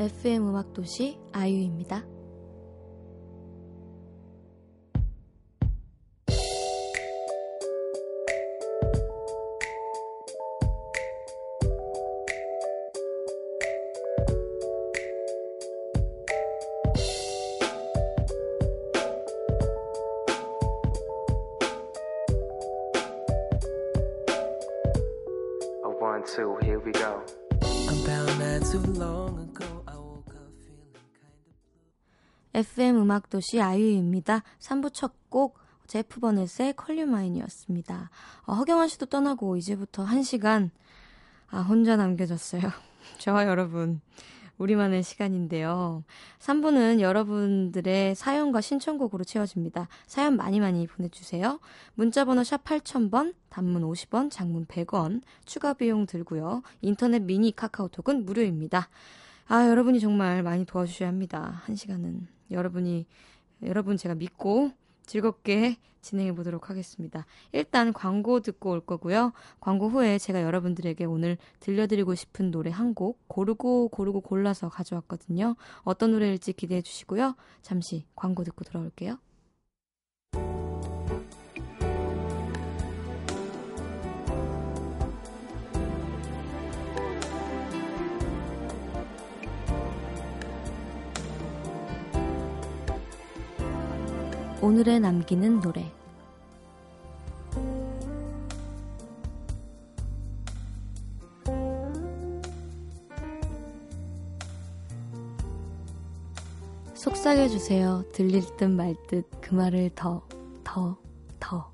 FM 음악 도시 아이유입니다. one, two, here we go. About not too long ago, FM 음악도시 아이유입니다. 3부 첫 곡 제프 버넷의 컬류마인이었습니다. 어, 허경환 씨도 떠나고 이제부터 1시간 아 혼자 남겨졌어요. 저와 여러분 우리만의 시간인데요. 3부는 여러분들의 사연과 신청곡으로 채워집니다. 사연 많이 많이 보내주세요. 문자번호 샵 8000번, 단문 50원, 장문 100원, 추가 비용 들고요. 인터넷 미니 카카오톡은 무료입니다. 아, 여러분이 정말 많이 도와주셔야 합니다. 한 시간은. 여러분이, 여러분 제가 믿고 즐겁게 진행해 보도록 하겠습니다. 일단 광고 듣고 올 거고요. 광고 후에 제가 여러분들에게 오늘 들려드리고 싶은 노래 한 곡 고르고 고르고 골라서 가져왔거든요. 어떤 노래일지 기대해 주시고요. 잠시 광고 듣고 돌아올게요. 오늘에 남기는 노래 속삭여 주세요. 들릴 듯 말 듯 그 말을 더, 더, 더.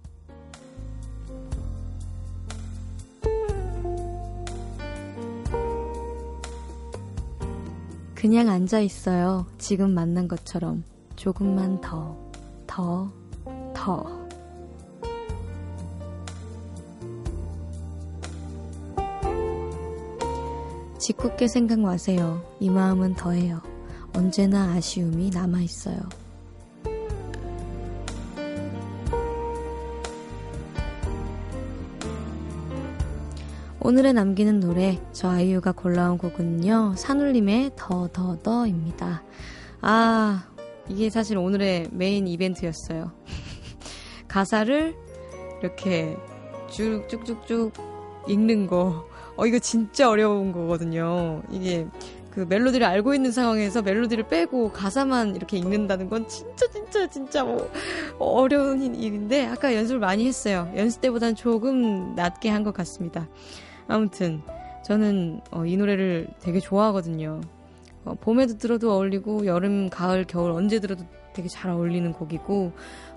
그냥 앉아 있어요. 지금 만난 것처럼. 조금만 더, 더, 더. 짓궂게 생각 마세요. 이 마음은 더해요. 언제나 아쉬움이 남아있어요. 오늘의 남기는 노래, 저 아이유가 골라온 곡은요, 산울림의 더, 더, 더입니다. 아, 이게 사실 오늘의 메인 이벤트였어요. 가사를 이렇게 쭉 쭉쭉쭉 읽는 거. 어, 이거 진짜 어려운 거거든요. 이게 그 멜로디를 알고 있는 상황에서 멜로디를 빼고 가사만 이렇게 읽는다는 건 진짜 진짜 진짜 뭐 어려운 일인데 아까 연습을 많이 했어요. 연습 때보다는 조금 낮게 한 것 같습니다. 아무튼 저는 어, 이 노래를 되게 좋아하거든요. 어, 봄에도 들어도 어울리고 여름, 가을, 겨울 언제 들어도 되게 잘 어울리는 곡이고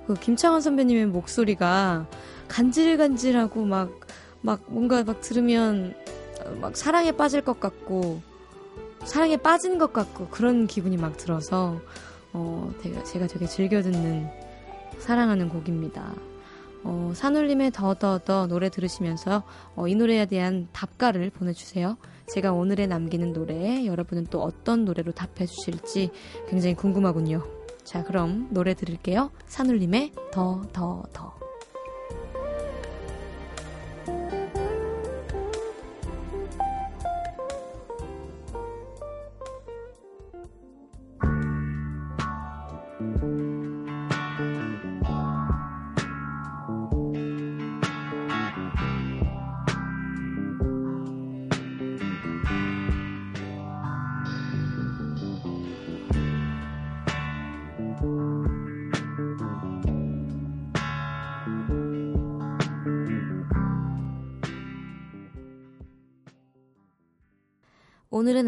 그 김창완 선배님의 목소리가 간질간질하고 막 막 뭔가 막 들으면 막 사랑에 빠질 것 같고 사랑에 빠진 것 같고 그런 기분이 막 들어서 어, 제가, 제가 되게 즐겨 듣는 사랑하는 곡입니다. 어, 산울림의 더더더 노래 들으시면서 어, 이 노래에 대한 답가를 보내주세요. 제가 오늘의 남기는 노래에 여러분은 또 어떤 노래로 답해 주실지 굉장히 궁금하군요. 자, 그럼 노래 들을게요. 산울림의 더, 더, 더.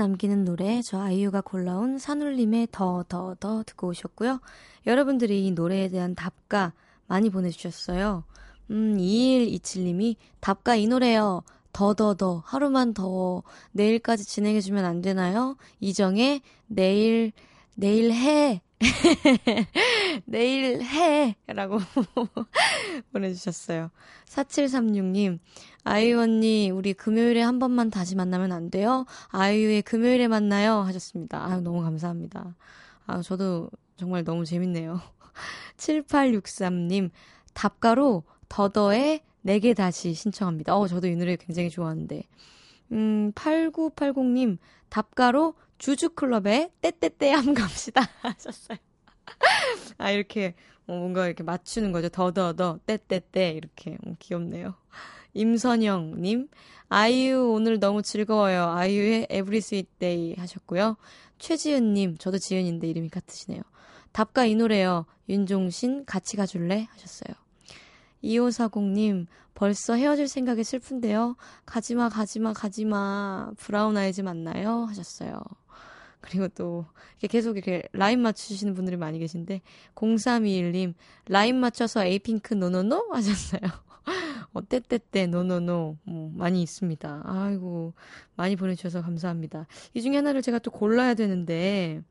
남기는 노래 저 아이유가 골라온 산울림의 더 더 더 듣고 오셨고요. 여러분들이 이 노래에 대한 답가 많이 보내주셨어요. 음, 2127님이 답가 이 노래요. 더 더 더 하루만 더 내일까지 진행해주면 안 되나요? 이정의 내일 내일 해 내일 해! 라고 보내주셨어요. 4736님, 아이유 언니, 우리 금요일에 한 번만 다시 만나면 안 돼요? 아이유의 금요일에 만나요? 하셨습니다. 아유, 너무 감사합니다. 아, 저도 정말 너무 재밌네요. 7863님, 답가로 더더의 내게 다시 신청합니다. 어, 저도 이 노래 굉장히 좋아하는데. 음, 8980님, 답가로 주주클럽에 떼떼떼 함 갑시다. 하셨어요. 아, 이렇게, 어, 뭔가 이렇게 맞추는 거죠. 더더더, 떼떼떼. 이렇게. 어, 귀엽네요. 임선영님, 아이유 오늘 너무 즐거워요. 아이유의 Sweet Day 하셨고요. 최지은님, 저도 지은인데 이름이 같으시네요. 답가 이 노래요. 윤종신 같이 가줄래? 하셨어요. 2540님, 벌써 헤어질 생각에 슬픈데요. 가지마, 가지마, 가지마. 브라운 아이즈 맞나요? 하셨어요. 그리고 또, 이렇게 계속 이렇게 라인 맞추시는 분들이 많이 계신데, 0321님, 라인 맞춰서 에이핑크 NoNoNo? 하셨어요. 어, 때때때, NoNoNo. 뭐, 많이 있습니다. 아이고, 많이 보내주셔서 감사합니다. 이 중에 하나를 제가 또 골라야 되는데,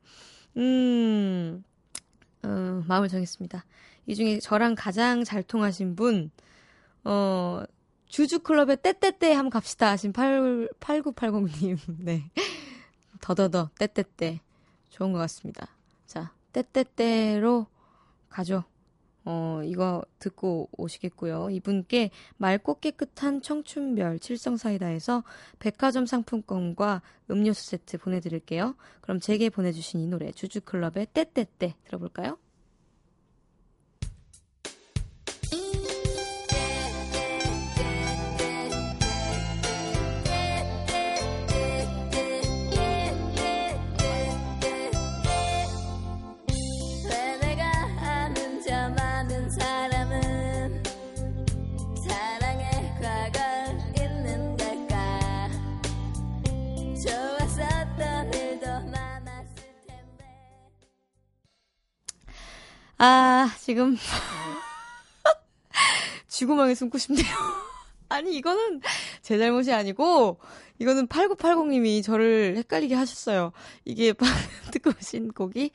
음, 어, 마음을 정했습니다. 이 중에 저랑 가장 잘 통하신 분, 어, 주주클럽에 때때때 한번 갑시다 하신 8, 8980님. 네. 더더더, 떼떼떼. 좋은 것 같습니다. 자, 떼떼떼로 가죠. 어, 이거 듣고 오시겠고요. 이분께 맑고 깨끗한 청춘별 칠성사이다에서 백화점 상품권과 음료수 세트 보내드릴게요. 그럼 제게 보내주신 이 노래 주주클럽의 떼떼떼 들어볼까요? 지금 쥐구멍에 숨고 싶네요. 아니, 이거는 제 잘못이 아니고, 이거는 8980님이 저를 헷갈리게 하셨어요. 이게 듣고 오신 곡이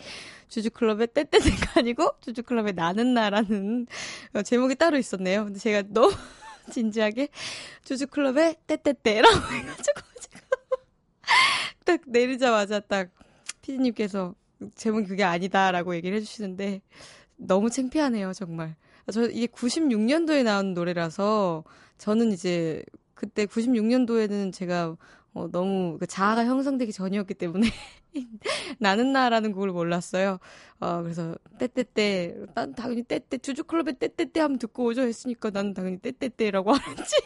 주주클럽의 떼떼떼가 아니고, 주주클럽의 나는 나라는 어, 제목이 따로 있었네요. 근데 제가 너무 진지하게 주주클럽의 떼떼떼라고 해가지고, 지금 딱 내리자마자 딱 피디님께서 제목이 그게 아니다라고 얘기를 해주시는데, 너무 창피하네요, 정말. 저 이게 96년도에 나온 노래라서 저는 이제 그때 96년도에는 제가 어, 너무 그 자아가 형성되기 전이었기 때문에 나는 나라는 곡을 몰랐어요. 어, 그래서 떼떼떼 난 당연히 떼떼 주주클럽의 떼떼떼 하면 듣고 오죠 했으니까 나는 당연히 떼떼떼라고 하는지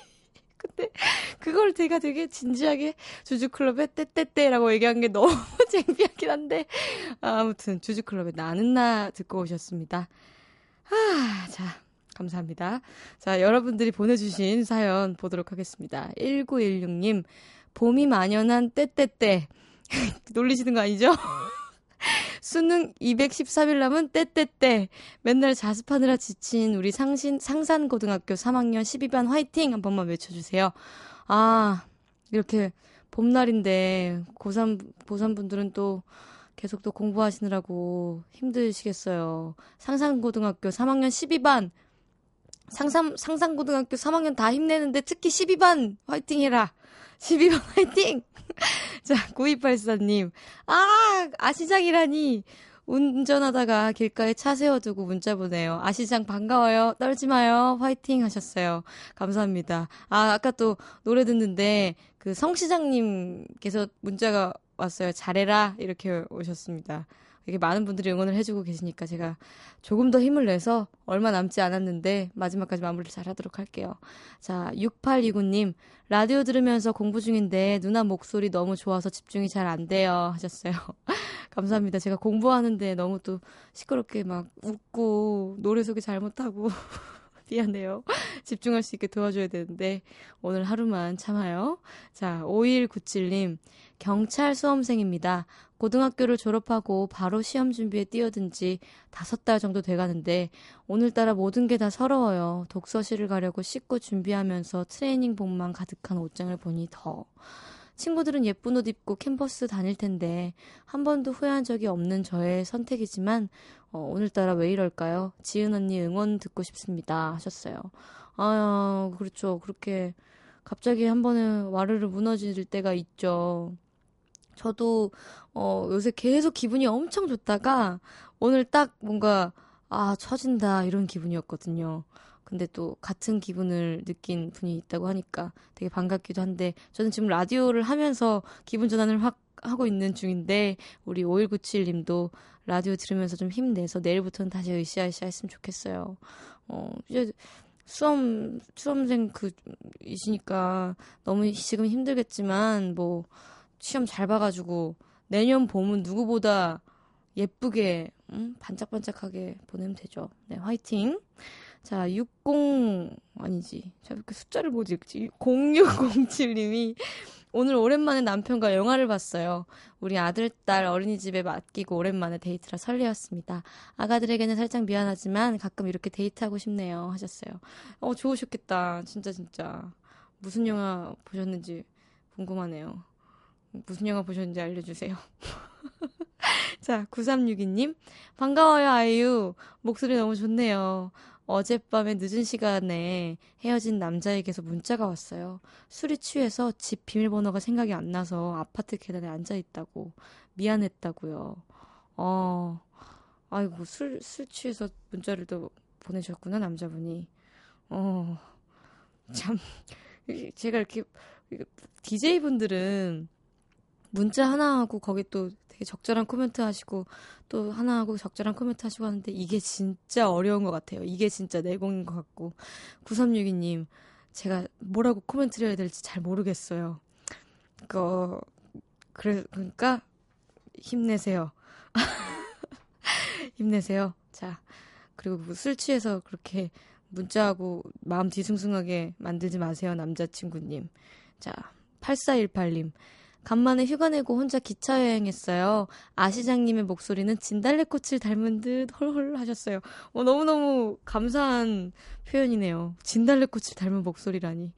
근데 그걸 제가 되게 진지하게 주주클럽의 떼떼떼라고 얘기한 게 너무 창피하긴 한데 아무튼 주주클럽의 나는 나 듣고 오셨습니다. 아, 자, 감사합니다. 자, 여러분들이 보내주신 사연 보도록 하겠습니다. 1916님, 봄이 만연한 떼떼떼. 놀리시는 거 아니죠? 수능 213일 남은 떼떼떼. 맨날 자습하느라 지친 우리 상신, 상산고등학교 3학년 12반 화이팅! 한 번만 외쳐주세요. 아, 이렇게 봄날인데, 고3, 고3분들은 또 계속 또 공부하시느라고 힘드시겠어요. 상산고등학교 3학년 12반. 상상, 상상고등학교 3학년 다 힘내는데 특히 12반 화이팅 해라. 12반 화이팅! 자, 9284님. 아, 아시장이라니. 운전하다가 길가에 차 세워두고 문자 보내요. 아시장 반가워요. 떨지 마요. 화이팅 하셨어요. 감사합니다. 아, 아까 또 노래 듣는데 그 성시장님께서 문자가 왔어요. 잘해라. 이렇게 오셨습니다. 이게 많은 분들이 응원을 해주고 계시니까 제가 조금 더 힘을 내서 얼마 남지 않았는데 마지막까지 마무리를 잘 하도록 할게요. 자, 6829님, 라디오 들으면서 공부 중인데 누나 목소리 너무 좋아서 집중이 잘 안 돼요. 하셨어요. 감사합니다. 제가 공부하는데 너무 또 시끄럽게 막 웃고 노래 소개 잘못하고 미안해요. 집중할 수 있게 도와줘야 되는데 오늘 하루만 참아요. 자, 5197님. 경찰 수험생입니다. 고등학교를 졸업하고 바로 시험 준비에 뛰어든 지 다섯 달 정도 돼가는데 오늘따라 모든 게 다 서러워요. 독서실을 가려고 씻고 준비하면서 트레이닝복만 가득한 옷장을 보니 더. 친구들은 예쁜 옷 입고 캠퍼스 다닐 텐데 한 번도 후회한 적이 없는 저의 선택이지만 어, 오늘따라 왜 이럴까요? 지은 언니 응원 듣고 싶습니다 하셨어요. 아 그렇죠. 그렇게 갑자기 한 번에 와르르 무너질 때가 있죠. 저도 어 요새 계속 기분이 엄청 좋다가 오늘 딱 뭔가 아, 처진다, 이런 기분이었거든요. 근데 또 같은 기분을 느낀 분이 있다고 하니까 되게 반갑기도 한데, 저는 지금 라디오를 하면서 기분 전환을 확 하고 있는 중인데, 우리 5197님도 라디오 들으면서 좀 힘내서 내일부터는 다시 으쌰으쌰 했으면 좋겠어요. 어, 이제 수험, 수험생 그, 이시니까 너무 지금 힘들겠지만, 뭐, 시험 잘 봐가지고, 내년 봄은 누구보다 예쁘게, 음, 반짝반짝하게 보내면 되죠. 네, 화이팅! 자, 60, 아니지. 제가 이렇게 숫자를 못 읽지. 0607님이 오늘 오랜만에 남편과 영화를 봤어요. 우리 아들, 딸 어린이집에 맡기고 오랜만에 데이트라 설레었습니다. 아가들에게는 살짝 미안하지만 가끔 이렇게 데이트하고 싶네요. 하셨어요. 어, 좋으셨겠다. 진짜, 진짜. 무슨 영화 보셨는지 궁금하네요. 무슨 영화 보셨는지 알려주세요. 자, 9362님. 반가워요, 아이유. 목소리 너무 좋네요. 어젯밤에 늦은 시간에 헤어진 남자에게서 문자가 왔어요. 술이 취해서 집 비밀번호가 생각이 안 나서 아파트 계단에 앉아 있다고. 미안했다고요. 어, 아이고, 술, 술 취해서 문자를 또 보내셨구나, 남자분이. 어, 참. 제가 이렇게, DJ분들은 문자 하나 하고 거기 또 되게 적절한 코멘트 하시고 또 하나 하고 적절한 코멘트 하시고 하는데 이게 진짜 어려운 것 같아요. 이게 진짜 내공인 것 같고 9362님 제가 뭐라고 코멘트를 해야 될지 잘 모르겠어요. 그 그래 그러니까 힘내세요. 힘내세요. 자 그리고 뭐술 취해서 그렇게 문자하고 마음 뒤숭숭하게 만들지 마세요 남자친구님. 자 8418님 간만에 휴가 내고 혼자 기차 여행했어요. 아 시장님의 목소리는 진달래꽃을 닮은 듯 홀홀 하셨어요. 어, 너무너무 감사한 표현이네요. 진달래꽃을 닮은 목소리라니.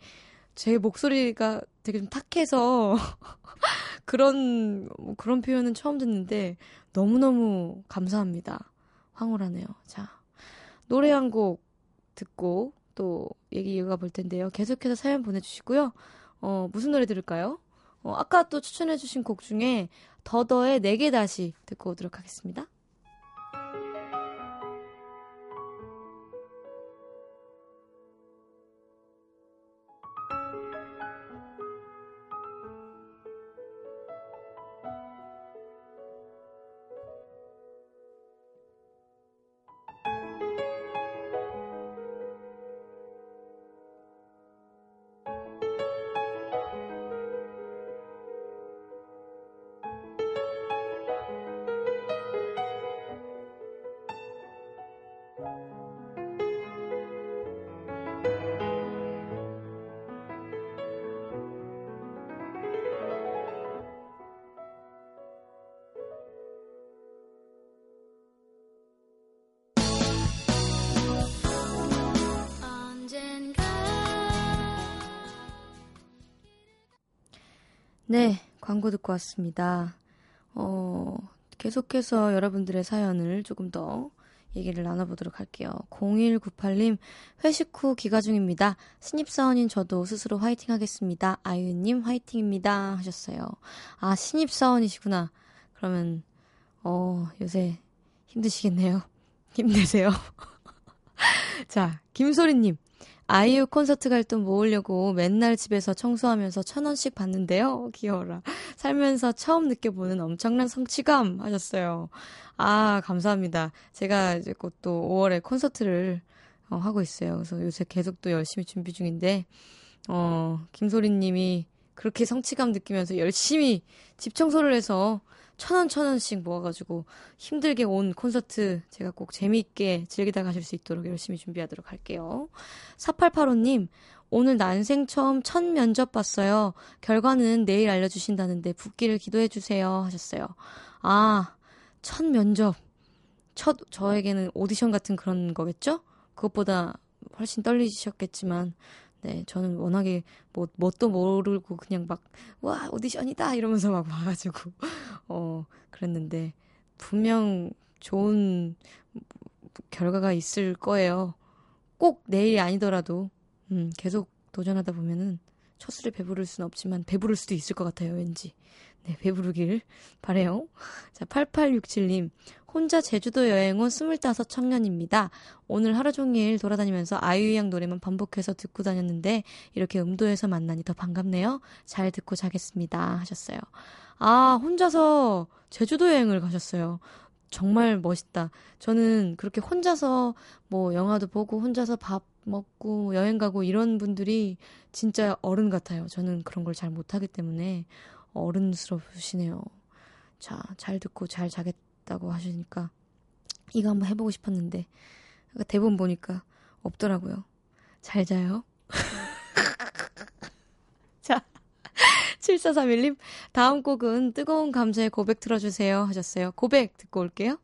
제 목소리가 되게 좀 탁해서 그런, 뭐 그런 표현은 처음 듣는데 너무너무 감사합니다. 황홀하네요. 자, 노래 한 곡 듣고 또 얘기 이어가 볼 텐데요. 계속해서 사연 보내주시고요. 어, 무슨 노래 들을까요? 어, 아까 또 추천해주신 곡 중에 더더의 내게 다시 듣고 오도록 하겠습니다. 네, 광고 듣고 왔습니다. 어, 계속해서 여러분들의 사연을 조금 더 얘기를 나눠보도록 할게요. 0198님, 회식 후 귀가 중입니다. 신입사원인 저도 스스로 화이팅 하겠습니다. 아유님 화이팅입니다. 하셨어요. 아, 신입사원이시구나. 그러면, 어, 요새 힘드시겠네요. 힘내세요. 자, 김소리님. 아이유 콘서트 갈 돈 모으려고 맨날 집에서 청소하면서 천 원씩 받는데요. 귀여워라. 살면서 처음 느껴보는 엄청난 성취감 하셨어요. 아, 감사합니다. 제가 이제 곧 또 5월에 콘서트를 어, 하고 있어요. 그래서 요새 계속 또 열심히 준비 중인데, 어, 김소리 님이 그렇게 성취감 느끼면서 열심히 집 청소를 해서 천 원, 천 원씩 모아가지고 힘들게 온 콘서트 제가 꼭 재미있게 즐기다 가실 수 있도록 열심히 준비하도록 할게요. 4885님, 오늘 난생 처음 첫 면접 봤어요. 결과는 내일 알려주신다는데 붙기를 기도해주세요. 하셨어요. 아, 첫 면접. 첫, 저에게는 오디션 같은 그런 거겠죠? 그것보다 훨씬 떨리셨겠지만, 네, 저는 워낙에 뭐, 뭣도 모르고 그냥 막, 와, 오디션이다! 이러면서 막 와가지고, 어, 그랬는데, 분명 좋은 결과가 있을 거예요. 꼭 내일이 아니더라도, 음, 계속 도전하다 보면은, 첫 술에 배부를 수는 없지만, 배부를 수도 있을 것 같아요, 왠지. 네, 배부르길 바래요. 자, 8867님. 혼자 제주도 여행 온 25 청년입니다. 오늘 하루 종일 돌아다니면서 아이유 양 노래만 반복해서 듣고 다녔는데 이렇게 음도에서 만나니 더 반갑네요. 잘 듣고 자겠습니다. 하셨어요. 아, 혼자서 제주도 여행을 가셨어요. 정말 멋있다. 저는 그렇게 혼자서 뭐 영화도 보고 혼자서 밥 먹고 여행 가고 이런 분들이 진짜 어른 같아요. 저는 그런 걸 잘 못하기 때문에 어른스러우시네요. 자, 잘 듣고 잘 자겠다고 하시니까 이거 한번 해보고 싶었는데 아까 대본 보니까 없더라고요. 잘 자요. 자, 7431님 다음 곡은 뜨거운 감자의 고백 틀어주세요 하셨어요. 고백 듣고 올게요.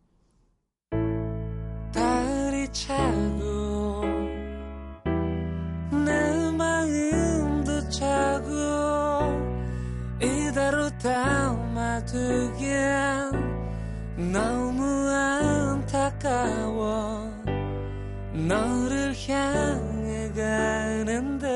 안타까워 너를 향해 가는데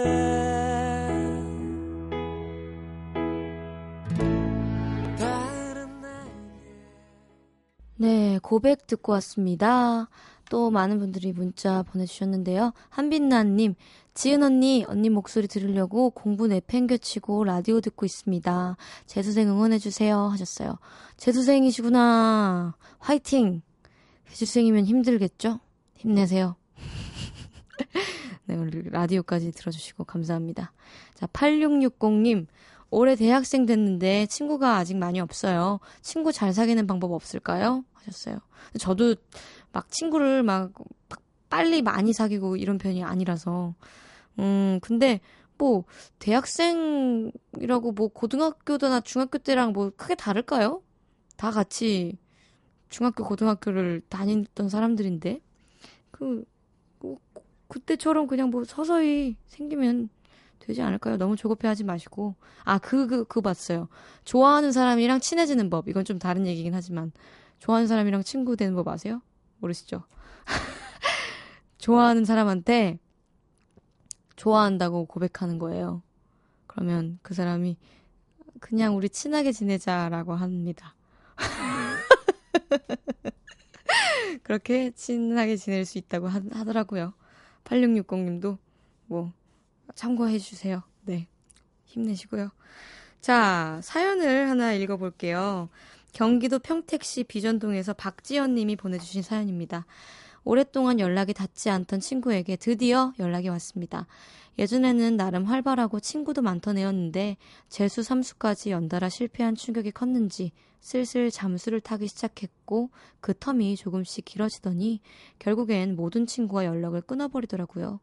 네, 고백 듣고 왔습니다. 또 많은 분들이 문자 보내주셨는데요. 한빛나님, 지은 언니, 언니 목소리 들으려고 공부 내팽겨치고 라디오 듣고 있습니다. 재수생 응원해주세요. 하셨어요. 재수생이시구나. 화이팅! 재수생이면 힘들겠죠? 힘내세요. 네, 오늘 라디오까지 들어주시고 감사합니다. 자, 8660님, 올해 대학생 됐는데 친구가 아직 많이 없어요. 친구 잘 사귀는 방법 없을까요? 하셨어요. 저도 막 친구를 막, 막 빨리 많이 사귀고 이런 편이 아니라서. 음, 근데 뭐 대학생이라고 뭐 고등학교나 중학교 때랑 뭐 크게 다를까요? 다 같이 중학교, 고등학교를 다녔던 사람들인데. 그, 뭐, 그때처럼 그냥 뭐 서서히 생기면 되지 않을까요? 너무 조급해하지 마시고. 아, 그, 그, 봤어요. 좋아하는 사람이랑 친해지는 법. 이건 좀 다른 얘기긴 하지만. 좋아하는 사람이랑 친구 되는 법 아세요? 모르시죠? 좋아하는 사람한테 좋아한다고 고백하는 거예요. 그러면 그 사람이 그냥 우리 친하게 지내자라고 합니다. 그렇게 친하게 지낼 수 있다고 하, 하더라고요. 8660님도 뭐 참고해 주세요. 네. 힘내시고요. 자, 사연을 하나 읽어 볼게요. 경기도 평택시 비전동에서 박지연 님이 보내주신 사연입니다. 오랫동안 연락이 닿지 않던 친구에게 드디어 연락이 왔습니다. 예전에는 나름 활발하고 친구도 많던 애였는데 재수 삼수까지 연달아 실패한 충격이 컸는지 슬슬 잠수를 타기 시작했고 그 텀이 조금씩 길어지더니 결국엔 모든 친구와 연락을 끊어버리더라고요.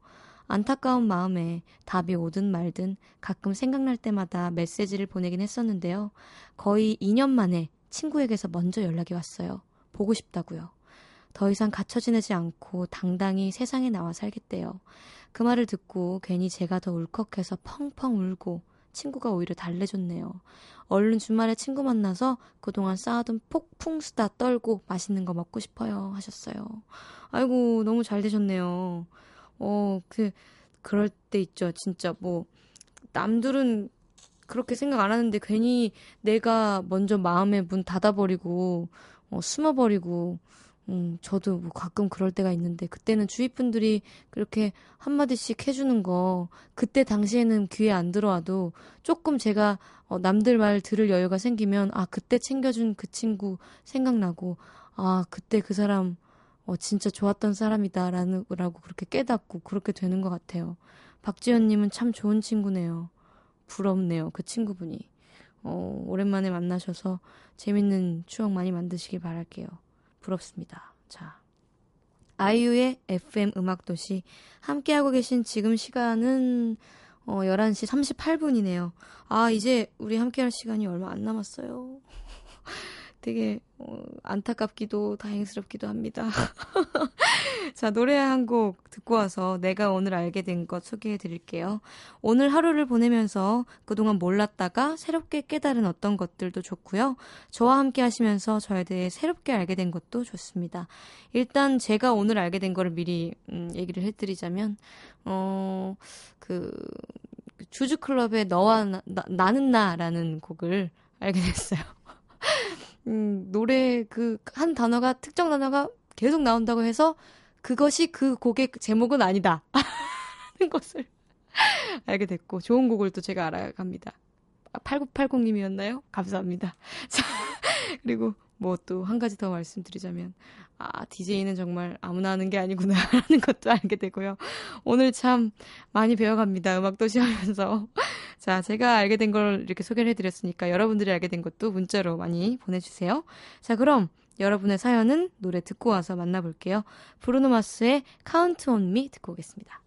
안타까운 마음에 답이 오든 말든 가끔 생각날 때마다 메시지를 보내긴 했었는데요. 거의 2년 만에 친구에게서 먼저 연락이 왔어요. 보고 싶다고요. 더 이상 갇혀 지내지 않고 당당히 세상에 나와 살겠대요. 그 말을 듣고 괜히 제가 더 울컥해서 펑펑 울고 친구가 오히려 달래줬네요. 얼른 주말에 친구 만나서 그동안 쌓아둔 폭풍 수다 떨고 맛있는 거 먹고 싶어요. 하셨어요. 아이고, 너무 잘 되셨네요. 어, 그, 그럴 때 있죠. 진짜 뭐, 남들은 그렇게 생각 안 하는데 괜히 내가 먼저 마음의 문 닫아버리고, 어, 숨어버리고, 음, 저도 뭐 가끔 그럴 때가 있는데, 그때는 주위 분들이 그렇게 한마디씩 해주는 거, 그때 당시에는 귀에 안 들어와도 조금 제가 어, 남들 말 들을 여유가 생기면, 아, 그때 챙겨준 그 친구 생각나고, 아, 그때 그 사람, 어, 진짜 좋았던 사람이다라는, 라고 그렇게 깨닫고 그렇게 되는 것 같아요. 박지현님은 참 좋은 친구네요. 부럽네요, 그 친구분이. 어, 오랜만에 만나셔서 재밌는 추억 많이 만드시길 바랄게요. 부럽습니다. 자. 아이유의 FM 음악도시. 함께하고 계신 지금 시간은, 어, 11시 38분이네요. 아, 이제 우리 함께할 시간이 얼마 안 남았어요. 되게, 어, 안타깝기도 다행스럽기도 합니다. 자, 노래 한 곡 듣고 와서 내가 오늘 알게 된 것 소개해 드릴게요. 오늘 하루를 보내면서 그동안 몰랐다가 새롭게 깨달은 어떤 것들도 좋고요. 저와 함께 하시면서 저에 대해 새롭게 알게 된 것도 좋습니다. 일단 제가 오늘 알게 된 거를 미리 음, 얘기를 해 드리자면, 어, 그, 주주클럽의 너와 나, 나, 나는 나라는 곡을 알게 됐어요. 음, 노래 그 한 단어가 특정 단어가 계속 나온다고 해서 그것이 그 곡의 제목은 아니다. 하는 것을 알게 됐고 좋은 곡을 또 제가 알아갑니다. 8980님이었나요? 감사합니다. 자, 그리고 뭐 또 한 가지 더 말씀드리자면 아, DJ는 정말 아무나 하는 게 아니구나 하는 것도 알게 되고요. 오늘 참 많이 배워갑니다. 음악도시 하면서. 자, 제가 알게 된 걸 이렇게 소개를 해드렸으니까 여러분들이 알게 된 것도 문자로 많이 보내주세요. 자, 그럼 여러분의 사연은 노래 듣고 와서 만나볼게요. 브루노 마스의 Count on Me 듣고 오겠습니다.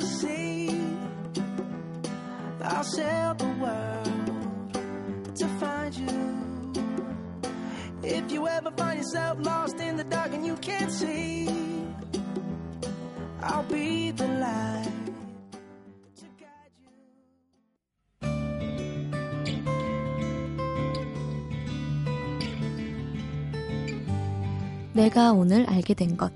Sea, I'll sail the world to find you. If you ever find yourself lost in the dark and you can't see, I'll be the light. 내가 오늘 알게 된 것.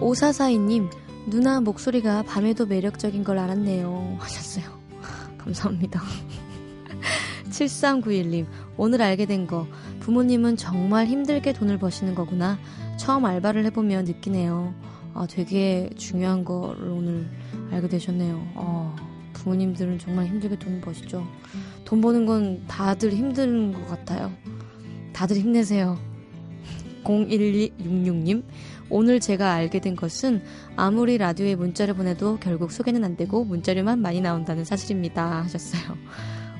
오사사이님, 누나 목소리가 밤에도 매력적인 걸 알았네요. 하셨어요. 감사합니다. 7391님, 오늘 알게 된 거. 부모님은 정말 힘들게 돈을 버시는 거구나. 처음 알바를 해보면 느끼네요. 아, 되게 중요한 거를 오늘 알게 되셨네요. 아, 부모님들은 정말 힘들게 돈을 버시죠. 돈 버는 건 다들 힘든 것 같아요. 다들 힘내세요. 01266님, 오늘 제가 알게 된 것은 아무리 라디오에 문자를 보내도 결국 소개는 안 되고 문자료만 많이 나온다는 사실입니다. 하셨어요.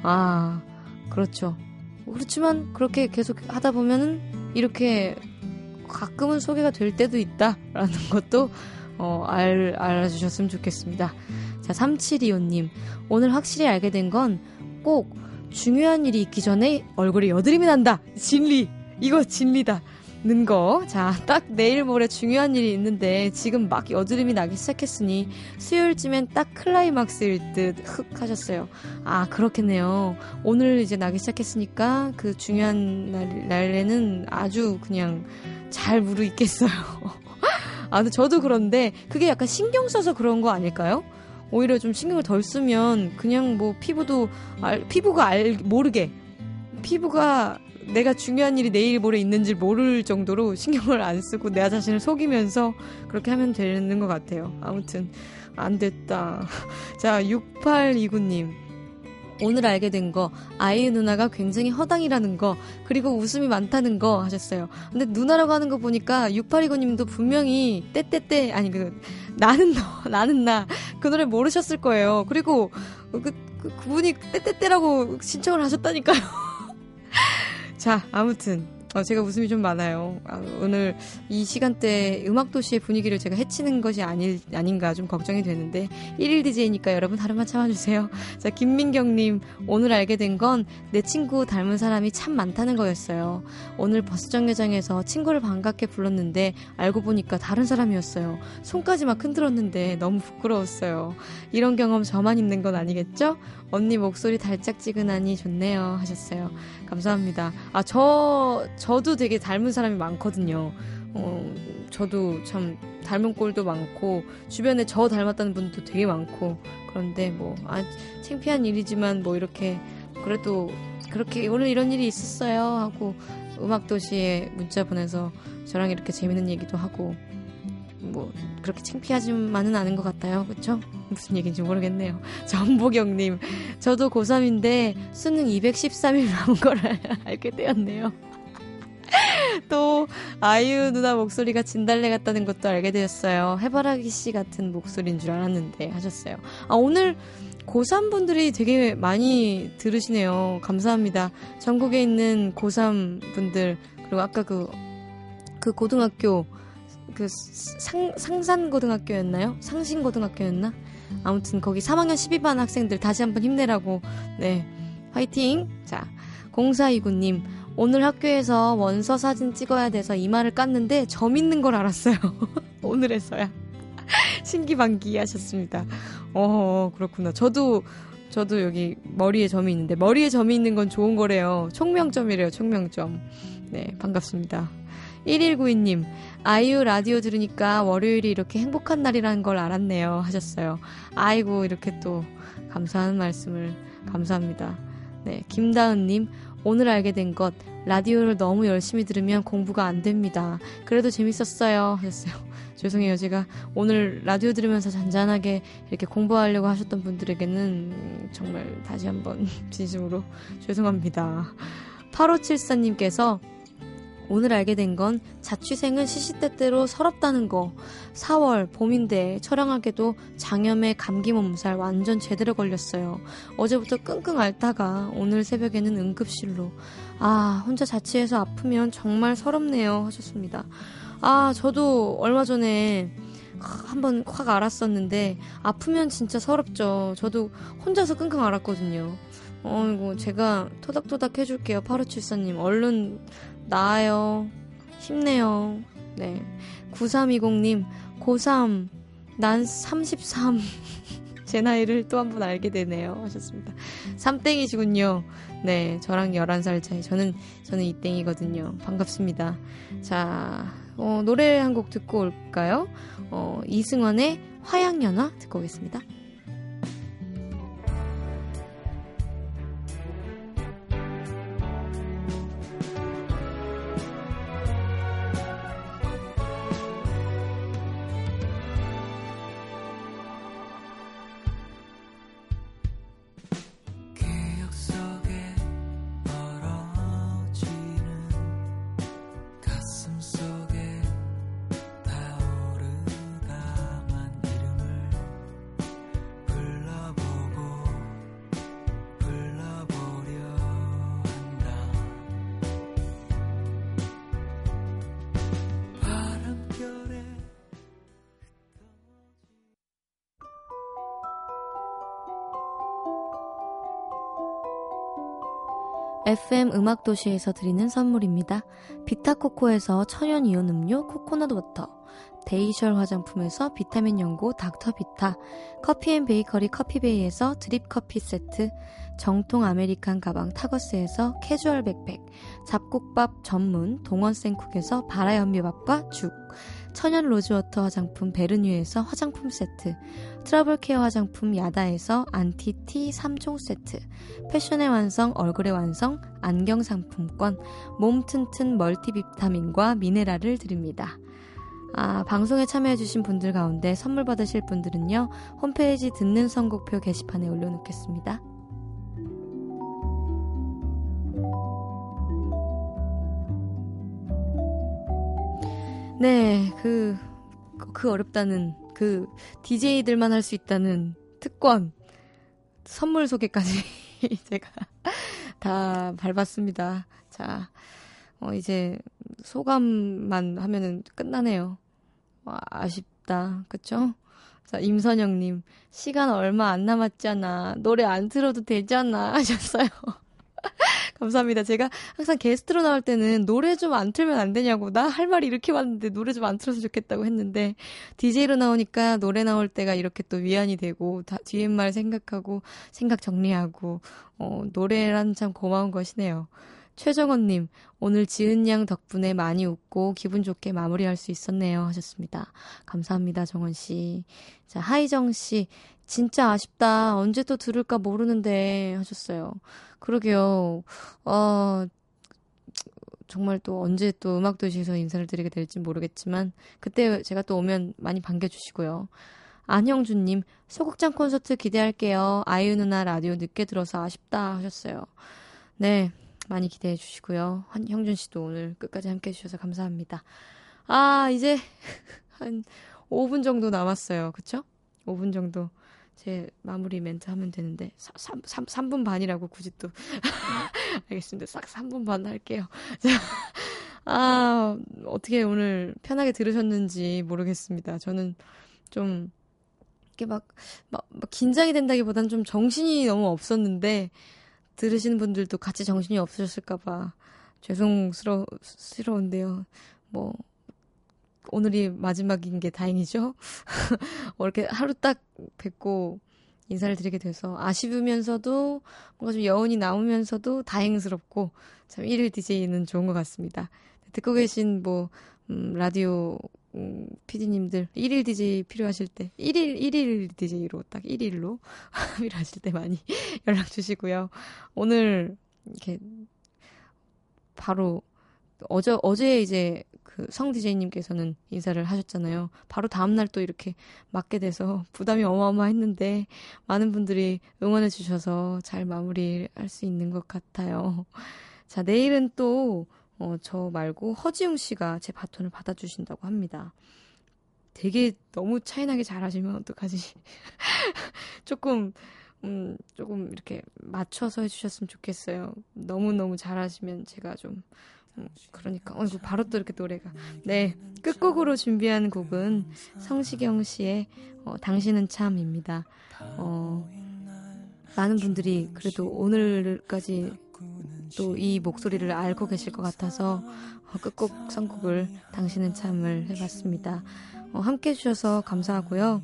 아, 그렇죠. 그렇지만 그렇게 계속 하다 보면은 이렇게 가끔은 소개가 될 때도 있다라는 것도 어, 알, 알아주셨으면 좋겠습니다. 자, 3725님. 오늘 확실히 알게 된 건 꼭 중요한 일이 있기 전에 얼굴에 여드름이 난다. 진리. 이거 진리다. 는 거. 자, 딱 내일 모레 중요한 일이 있는데 지금 막 여드름이 나기 시작했으니 수요일쯤엔 딱 클라이막스일 듯 흑 하셨어요. 아, 그렇겠네요. 오늘 이제 나기 시작했으니까 그 중요한 날, 날에는 아주 그냥 잘 무르익겠어요. 아, 근데 저도 그런데 그게 약간 신경 써서 그런 거 아닐까요? 오히려 좀 신경을 덜 쓰면 그냥 뭐 피부도 알, 피부가 알 모르게 피부가 내가 중요한 일이 내일 모레 있는지 모를 정도로 신경을 안 쓰고 내 자신을 속이면서 그렇게 하면 되는 것 같아요. 아무튼 안 됐다. 자, 6829님. 오늘 알게 된 거, 아이유 누나가 굉장히 허당이라는 거, 그리고 웃음이 많다는 거 하셨어요. 근데 누나라고 하는 거 보니까 6829님도 분명히 떼떼떼, 아니 그, 나는 너, 나는 나, 그 노래 모르셨을 거예요. 그리고 그, 그, 그분이 떼떼떼라고 신청을 하셨다니까요. 자, 아무튼. 어, 제가 웃음이 좀 많아요. 아, 오늘 이 시간대 음악도시의 분위기를 제가 해치는 것이 아닐, 아닌가 좀 걱정이 되는데, 1일 DJ니까 여러분 하루만 참아주세요. 자, 김민경님, 오늘 알게 된 건 내 친구 닮은 사람이 참 많다는 거였어요. 오늘 버스 정류장에서 친구를 반갑게 불렀는데, 알고 보니까 다른 사람이었어요. 손까지 막 흔들었는데 너무 부끄러웠어요. 이런 경험 저만 있는 건 아니겠죠? 언니 목소리 달짝지근하니 좋네요. 하셨어요. 감사합니다. 아, 저, 저도 되게 닮은 사람이 많거든요. 어, 저도 참 닮은 꼴도 많고, 주변에 저 닮았다는 분도 되게 많고, 그런데 뭐, 아, 창피한 일이지만 뭐 이렇게, 그래도 그렇게 오늘 이런 일이 있었어요. 하고, 음악도시에 문자 보내서 저랑 이렇게 재밌는 얘기도 하고, 뭐 그렇게 창피하지만은 않은 것 같아요. 그쵸? 무슨 얘기인지 모르겠네요. 전보경님, 저도 고3인데 수능 213일 남은 걸 알게 되었네요. 또 아이유 누나 목소리가 진달래 같다는 것도 알게 되었어요. 해바라기 씨 같은 목소리인 줄 알았는데 하셨어요. 아 오늘 고3 분들이 되게 많이 들으시네요. 감사합니다. 전국에 있는 고3 분들 그리고 아까 그, 그 고등학교 그 상, 상산고등학교였나요? 상신고등학교였나? 아무튼 거기 3학년 12반 학생들 다시 한번 힘내라고 네 화이팅! 자 0429님 오늘 학교에서 원서 사진 찍어야 돼서 이마를 깠는데 점 있는 걸 알았어요. 오늘에서야 신기반기 하셨습니다. 어 그렇구나. 저도 저도 여기 머리에 점이 있는데 머리에 점이 있는 건 좋은 거래요. 총명점이래요. 총명점. 네, 반갑습니다. 1192님, 아이유 라디오 들으니까 월요일이 이렇게 행복한 날이라는 걸 알았네요. 하셨어요. 아이고, 이렇게 또 감사한 말씀을 감사합니다. 네, 김다은님, 오늘 알게 된 것, 라디오를 너무 열심히 들으면 공부가 안 됩니다. 그래도 재밌었어요. 하셨어요. 죄송해요. 제가 오늘 라디오 들으면서 잔잔하게 이렇게 공부하려고 하셨던 분들에게는 정말 다시 한번 진심으로 죄송합니다. 8574님께서 오늘 알게 된 건 자취생은 시시때때로 서럽다는 거. 4월 봄인데 처량하게도 장염에 감기 몸살 완전 제대로 걸렸어요. 어제부터 끙끙 앓다가 오늘 새벽에는 응급실로. 아 혼자 자취해서 아프면 정말 서럽네요 하셨습니다. 아 저도 얼마 전에 한번 확 알았었는데 아프면 진짜 서럽죠. 저도 혼자서 끙끙 앓았거든요. 어이구 제가 토닥토닥 해줄게요. 8574님 얼른 나아요. 힘내요. 네. 9320님, 고3, 난 33. 제 나이를 또 한 번 알게 되네요. 하셨습니다. 3땡이시군요. 네, 저랑 11살 차이. 저는, 저는 2땡이거든요. 반갑습니다. 자, 어, 노래 한 곡 듣고 올까요? 어, 이승원의 화양연화 듣고 오겠습니다. FM 음악도시에서 드리는 선물입니다. 비타코코에서 천연 이온 음료 코코넛 water, 데이셜 화장품에서 비타민 연고 닥터비타, 커피앤베이커리 커피베이에서 드립 커피 세트, 정통 아메리칸 가방 타거스에서 캐주얼 백팩, 잡곡밥 전문 동원생쿡에서 바라연미밥과 죽, 천연 rosewater 화장품 베르뉴에서 화장품 세트, trouble care 화장품 야다에서 안티티 3종 세트, 패션의 완성, 얼굴의 완성, 안경 상품권, 몸 튼튼 멀티비타민과 미네랄을 드립니다. 아, 방송에 참여해주신 분들 가운데 선물 받으실 분들은요, 홈페이지 듣는 선곡표 게시판에 올려놓겠습니다. 네, 그, 그 어렵다는, 그, DJ들만 할 수 있다는 특권, 선물 소개까지 제가 다 밟았습니다. 자, 어, 이제 소감만 하면은 끝나네요. 와, 아쉽다. 그쵸? 자, 임선영님, 시간 얼마 안 남았잖아. 노래 안 틀어도 되잖아. 하셨어요. 감사합니다. 제가 항상 게스트로 나올 때는 노래 좀 안 틀면 안 되냐고. 나 할 말이 이렇게 많은데 노래 좀 안 틀어서 좋겠다고 했는데, DJ로 나오니까 노래 나올 때가 이렇게 또 위안이 되고, 다 뒤에 말 생각하고, 생각 정리하고, 어, 노래란 참 고마운 것이네요. 최정원님, 오늘 지은 양 덕분에 많이 웃고 기분 좋게 마무리할 수 있었네요. 하셨습니다. 감사합니다, 정원씨. 자, 하이정씨, 진짜 아쉽다. 언제 또 들을까 모르는데. 하셨어요. 그러게요. 어, 정말 또 언제 또 음악도시에서 인사를 드리게 될지 모르겠지만, 그때 제가 또 오면 많이 반겨주시고요. 안형준님, 소극장 콘서트 기대할게요. 아이유 누나 라디오 늦게 들어서 아쉽다. 하셨어요. 네. 많이 기대해 주시고요. 한, 형준 씨도 오늘 끝까지 함께 해주셔서 감사합니다. 아, 이제 한 5분 정도 남았어요. 그쵸? 5분 정도 제 마무리 멘트 하면 되는데, 3, 3, 3분 반이라고 굳이 또. 알겠습니다. 싹 3분 반 할게요. 자, 아, 어떻게 오늘 편하게 들으셨는지 모르겠습니다. 저는 좀, 이렇게 막, 막, 막 긴장이 된다기보단 좀 정신이 너무 없었는데, 들으시는 분들도 같이 정신이 없으셨을까봐 죄송스러운데요. 뭐, 오늘이 마지막인 게 다행이죠? 어, 이렇게 하루 딱 뵙고, 인사를 드리게 돼서 아쉬우면서도 뭔가 좀 여운이 남으면서도 다행스럽고 참 1일 DJ는 좋은 것 같습니다. 듣고 계신 뭐 음, 라디오 음, PD님들 1일 DJ 필요하실 때 1일 1일 DJ로 딱 1일로 필요하실 때 많이 연락 주시고요. 오늘 이렇게 바로 어제 어제 이제 그성 DJ님께서는 인사를 하셨잖아요. 바로 다음 날 또 이렇게 맞게 돼서 부담이 어마어마했는데 많은 분들이 응원해 주셔서 잘 마무리할 수 있는 것 같아요. 자, 내일은 또 어, 저 말고 허지웅 씨가 제 바톤을 받아주신다고 합니다. 되게 너무 차이나게 잘하시면 어떡하지? 조금, 음, 조금 이렇게 맞춰서 해주셨으면 좋겠어요. 너무너무 잘하시면 제가 좀, 음, 그러니까, 어이구, 바로 또 이렇게 노래가. 네, 끝곡으로 준비한 곡은 성시경 씨의 어, 당신은 참입니다. 어, 많은 분들이 그래도 오늘까지 또 이 목소리를 알고 계실 것 같아서 어, 끝곡 선곡을 당신은 참을 해봤습니다. 어, 함께 해주셔서 감사하고요.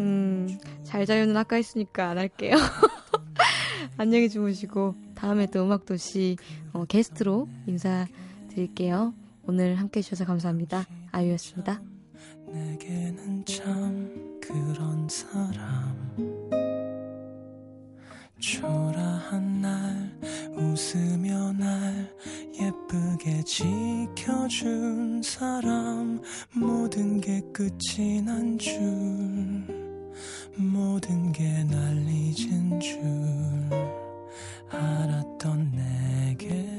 음, 잘 자요는 아까 했으니까 안 할게요. 안녕히 주무시고 다음에 또 음악도시 어, 게스트로 인사드릴게요. 오늘 함께 해주셔서 감사합니다. 아유였습니다. 내게는 참 그런 사람 초라한 날 웃으며 날 예쁘게 지켜준 사람 모든 게 끝이 난 줄 모든 게 난리진 줄 알았던 내게.